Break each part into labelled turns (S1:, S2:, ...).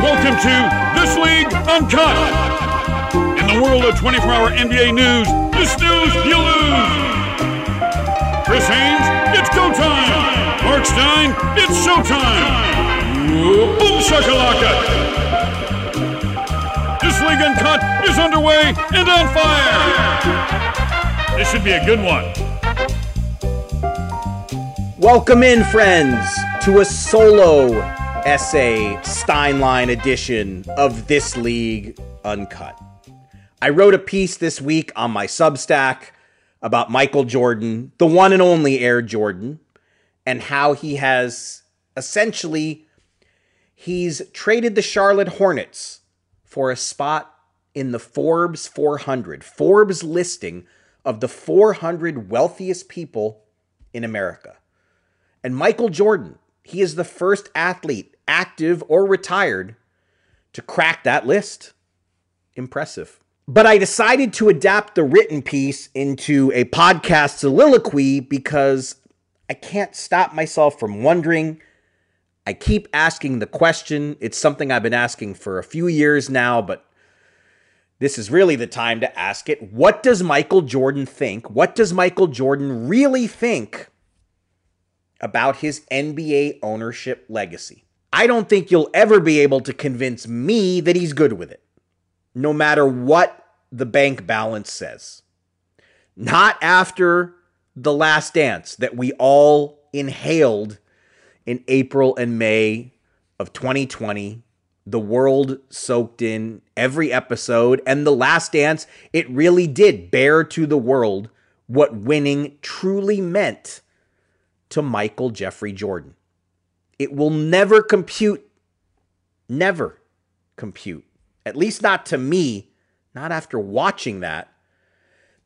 S1: Welcome to This League Uncut. In the world of 24 hour NBA news, you snooze, you lose. Chris Haynes, it's go time. Marc Stein, it's showtime. Boom shakalaka. This League Uncut is underway and on fire. This should be a good one.
S2: Welcome in, friends, to a solo essay Steinline edition of This League Uncut. I wrote a piece this week on my Substack about Michael Jordan, the one and only Air Jordan, and how he has essentially he's traded the Charlotte Hornets for a spot in the Forbes 400. Forbes listing of the 400 wealthiest people in America. And Michael Jordan, he is the first athlete, active or retired, to crack that list. Impressive. But I decided to adapt the written piece into a podcast soliloquy because I can't stop myself from wondering. I keep asking the question. It's something I've been asking for a few years now, but this is really the time to ask it. What does Michael Jordan think? What does Michael Jordan really think about his NBA ownership legacy? I don't think you'll ever be able to convince me that he's good with it, no matter what the bank balance says. Not after the last dance that we all inhaled in April and May of 2020. The world soaked in every episode, and the last dance, it really did bear to the world what winning truly meant to Michael Jeffrey Jordan. It will never compute, never compute, at least not to me, not after watching that,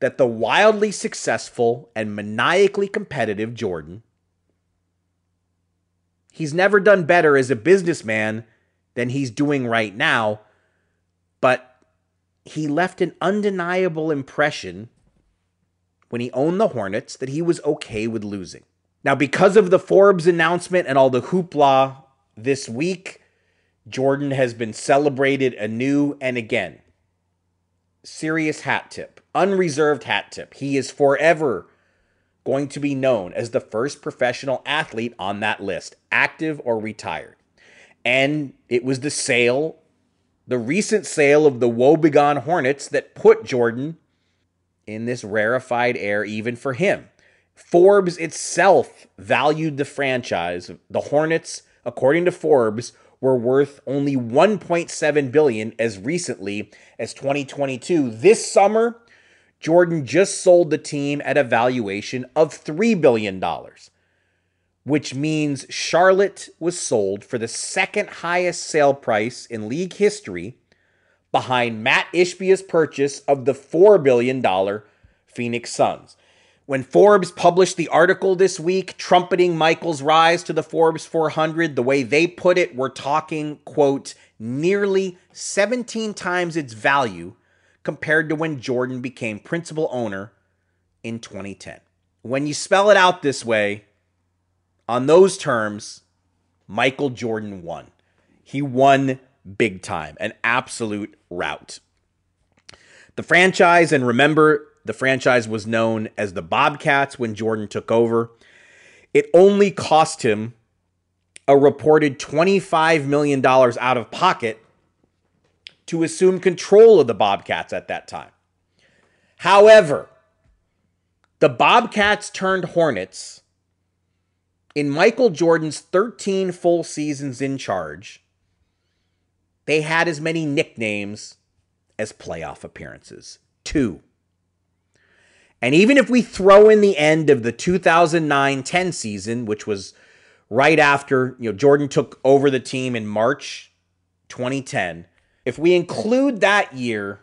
S2: that the wildly successful and maniacally competitive Jordan, he's never done better as a businessman than he's doing right now, but he left an undeniable impression when he owned the Hornets that he was okay with losing. Now, because of the Forbes announcement and all the hoopla this week, Jordan has been celebrated anew and again. Serious hat tip, unreserved hat tip. He is forever going to be known as the first professional athlete on that list, active or retired. And it was the sale, the recent sale of the woebegone Hornets that put Jordan in this rarefied air even for him. Forbes itself valued the franchise. The Hornets, according to Forbes, were worth only 1.7 billion as recently as 2022. This summer, Jordan just sold the team at a valuation of $3 billion. which means Charlotte was sold for the second highest sale price in league history behind Matt Ishbia's purchase of the $4 billion Phoenix Suns. When Forbes published the article this week trumpeting Michael's rise to the Forbes 400, the way they put it, we're talking, quote, nearly 17 times its value compared to when Jordan became principal owner in 2010. When you spell it out this way, on those terms, Michael Jordan won. He won big time, an absolute rout. The franchise, and remember, the franchise was known as the Bobcats when Jordan took over. It only cost him a reported $25 million out of pocket to assume control of the Bobcats at that time. However, the Bobcats turned Hornets in Michael Jordan's 13 full seasons in charge. They had as many nicknames as playoff appearances. Two. And even if we throw in the end of the 2009 10 season, which was right after you know Jordan took over the team in March 2010, if we include that year,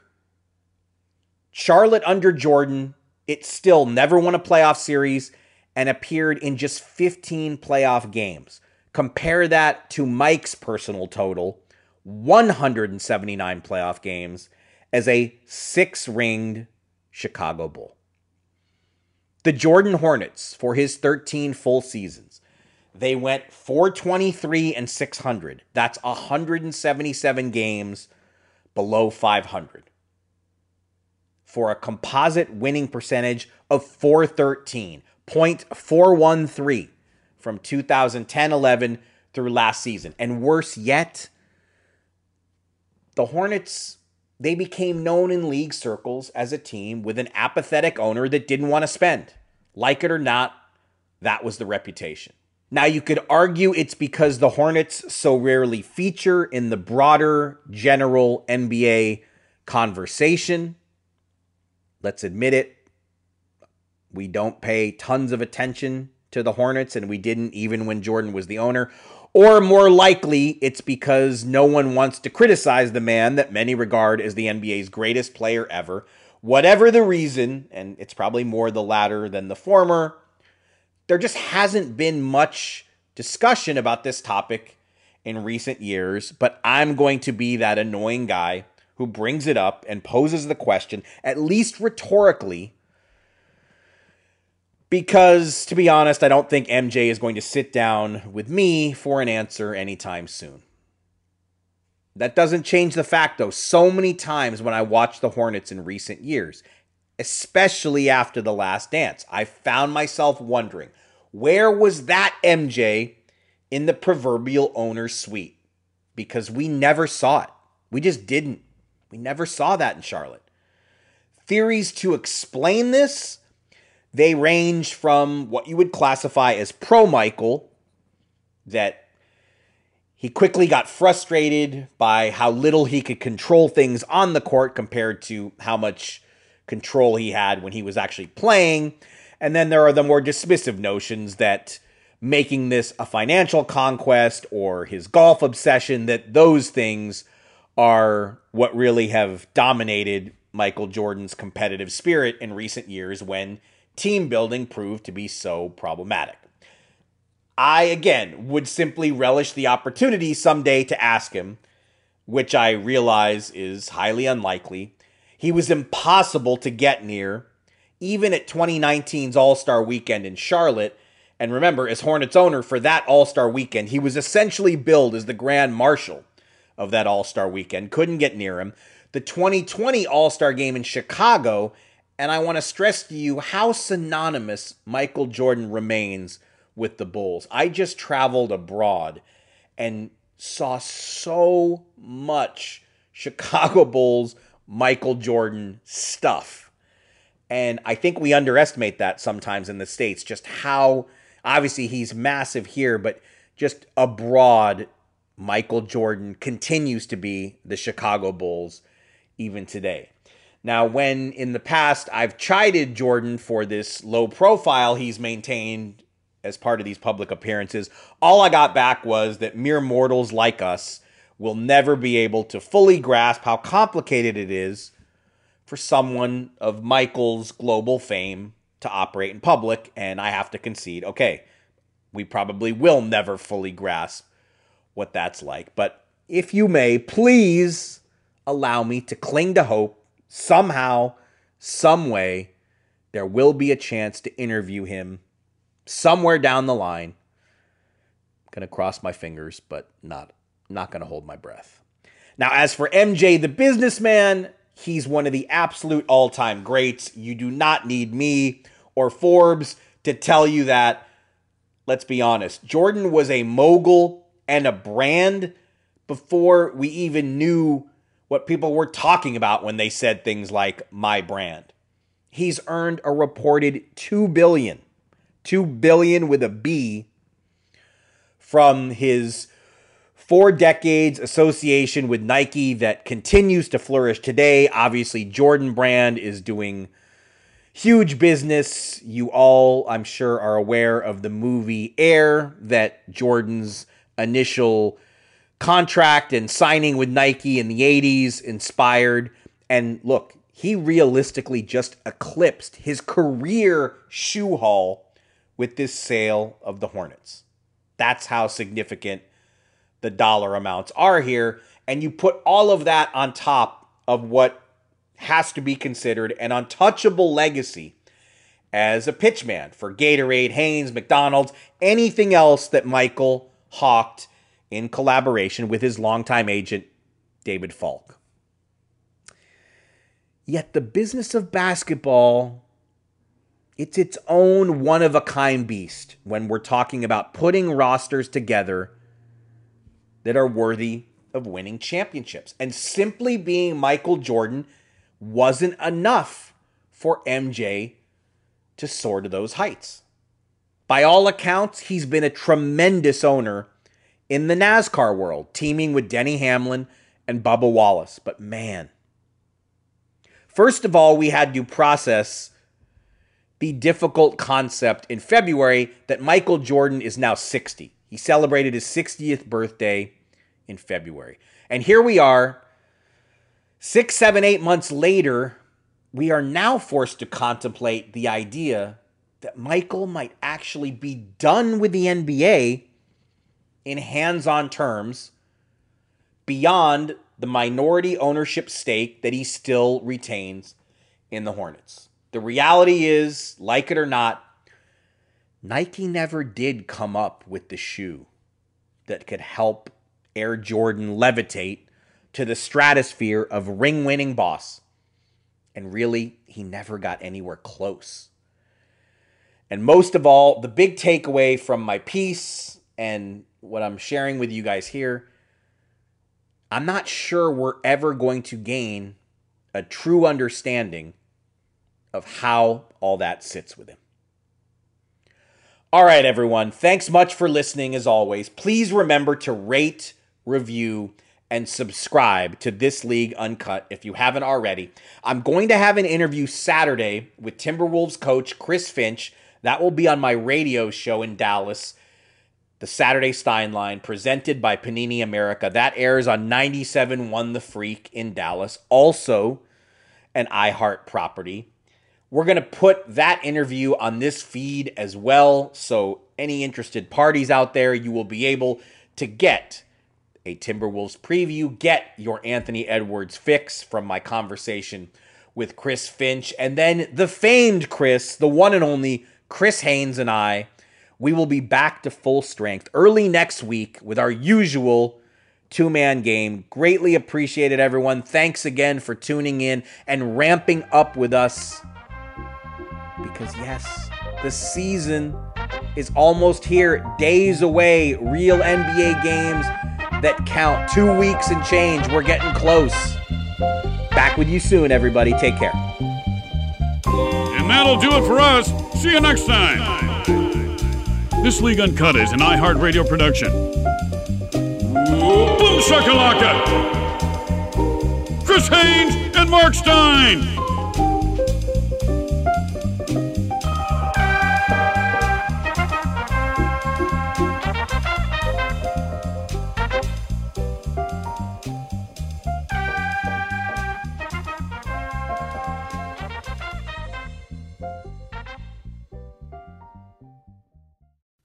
S2: Charlotte under Jordan, it still never won a playoff series and appeared in just 15 playoff games. Compare that to Mike's personal total 179 playoff games as a six ringed Chicago Bull. The Jordan Hornets, for his 13 full seasons, they went 423 and 600. That's 177 games below 500 for a composite winning percentage of 413, 0.413 from 2010 11 through last season. And worse yet, the Hornets they became known in league circles as a team with an apathetic owner that didn't want to spend. Like it or not, that was the reputation. Now, you could argue it's because the Hornets so rarely feature in the broader general NBA conversation. Let's admit it. We don't pay tons of attention to the Hornets, and we didn't even when Jordan was the owner. Or more likely, it's because no one wants to criticize the man that many regard as the NBA's greatest player ever. Whatever the reason, and it's probably more the latter than the former, there just hasn't been much discussion about this topic in recent years. But I'm going to be that annoying guy who brings it up and poses the question, at least rhetorically, because to be honest, I don't think MJ is going to sit down with me for an answer anytime soon. That doesn't change the fact, though, so many times when I watched the Hornets in recent years, especially after the last dance, I found myself wondering where was that MJ in the proverbial owner's suite? Because we never saw it. We just didn't. We never saw that in Charlotte. Theories to explain this they range from what you would classify as pro Michael, that he quickly got frustrated by how little he could control things on the court compared to how much control he had when he was actually playing. And then there are the more dismissive notions that making this a financial conquest or his golf obsession, that those things are what really have dominated Michael Jordan's competitive spirit in recent years when team building proved to be so problematic. I, again, would simply relish the opportunity someday to ask him, which I realize is highly unlikely. He was impossible to get near, even at 2019's All Star weekend in Charlotte. And remember, as Hornets owner for that All Star weekend, he was essentially billed as the Grand Marshal of that All Star weekend. Couldn't get near him. The 2020 All Star game in Chicago and I want to stress to you how synonymous Michael Jordan remains with the Bulls. I just traveled abroad and saw so much Chicago Bulls Michael Jordan stuff. And I think we underestimate that sometimes in the States, just how obviously he's massive here, but just abroad, Michael Jordan continues to be the Chicago Bulls even today. Now, when in the past I've chided Jordan for this low profile he's maintained as part of these public appearances. All I got back was that mere mortals like us will never be able to fully grasp how complicated it is for someone of Michael's global fame to operate in public. And I have to concede, okay, we probably will never fully grasp what that's like. But if you may, please allow me to cling to hope somehow, some way, there will be a chance to interview him somewhere down the line. Gonna cross my fingers, but not not gonna hold my breath. Now, as for MJ the businessman, he's one of the absolute all-time greats. You do not need me or Forbes to tell you that. Let's be honest. Jordan was a mogul and a brand before we even knew what people were talking about when they said things like my brand. He's earned a reported 2 billion, 2 billion with a B from his four decades association with Nike that continues to flourish today. Obviously, Jordan Brand is doing huge business. You all, I'm sure, are aware of the movie Air that Jordan's initial contract and signing with Nike in the 80s inspired. And look, he realistically just eclipsed his career shoe haul with this sale of the Hornets. That's how significant the dollar amounts are here. And you put all of that on top of what has to be considered an untouchable legacy as a pitchman for Gatorade, Hanes, McDonald's, anything else that Michael hawked in collaboration with his longtime agent, David Falk. Yet the business of basketball, it's its own one of a kind beast when we're talking about putting rosters together that are worthy of winning championships. And simply being Michael Jordan wasn't enough for MJ to soar to those heights. By all accounts, he's been a tremendous owner in the NASCAR world, teaming with Denny Hamlin and Bubba Wallace. But man, first of all, we had to process the difficult concept in February that Michael Jordan is now 60. He celebrated his 60th birthday in February. And here we are, six, seven, eight months later, we are now forced to contemplate the idea that Michael might actually be done with the NBA in hands on terms beyond the minority ownership stake that he still retains in the Hornets. The reality is, like it or not, Nike never did come up with the shoe that could help Air Jordan levitate to the stratosphere of ring winning boss. And really, he never got anywhere close. And most of all, the big takeaway from my piece and what I'm sharing with you guys here, I'm not sure we're ever going to gain a true understanding of how all that sits with him. All right, everyone. Thanks much for listening as always. Please remember to rate, review, and subscribe to This League Uncut if you haven't already. I'm going to have an interview Saturday with Timberwolves coach Chris Finch. That will be on my radio show in Dallas the Saturday Stein line presented by Panini America. That airs on 97 One The Freak in Dallas, also an iHeart property. We're going to put that interview on this feed as well. So, any interested parties out there, you will be able to get a Timberwolves preview, get your Anthony Edwards fix from my conversation with Chris Finch, and then the famed Chris, the one and only Chris Haynes, and I we will be back to full strength early next week with our usual two man game. Greatly appreciated, everyone. Thanks again for tuning in and ramping up with us. Because, yes, the season is almost here, days away. Real NBA games that count. Two weeks and change. We're getting close. Back with you soon, everybody. Take care.
S1: And that'll do it for us. See you next time. This League Uncut is an iHeartRadio production. Boom shakalaka! Chris Haynes and Marc Stein!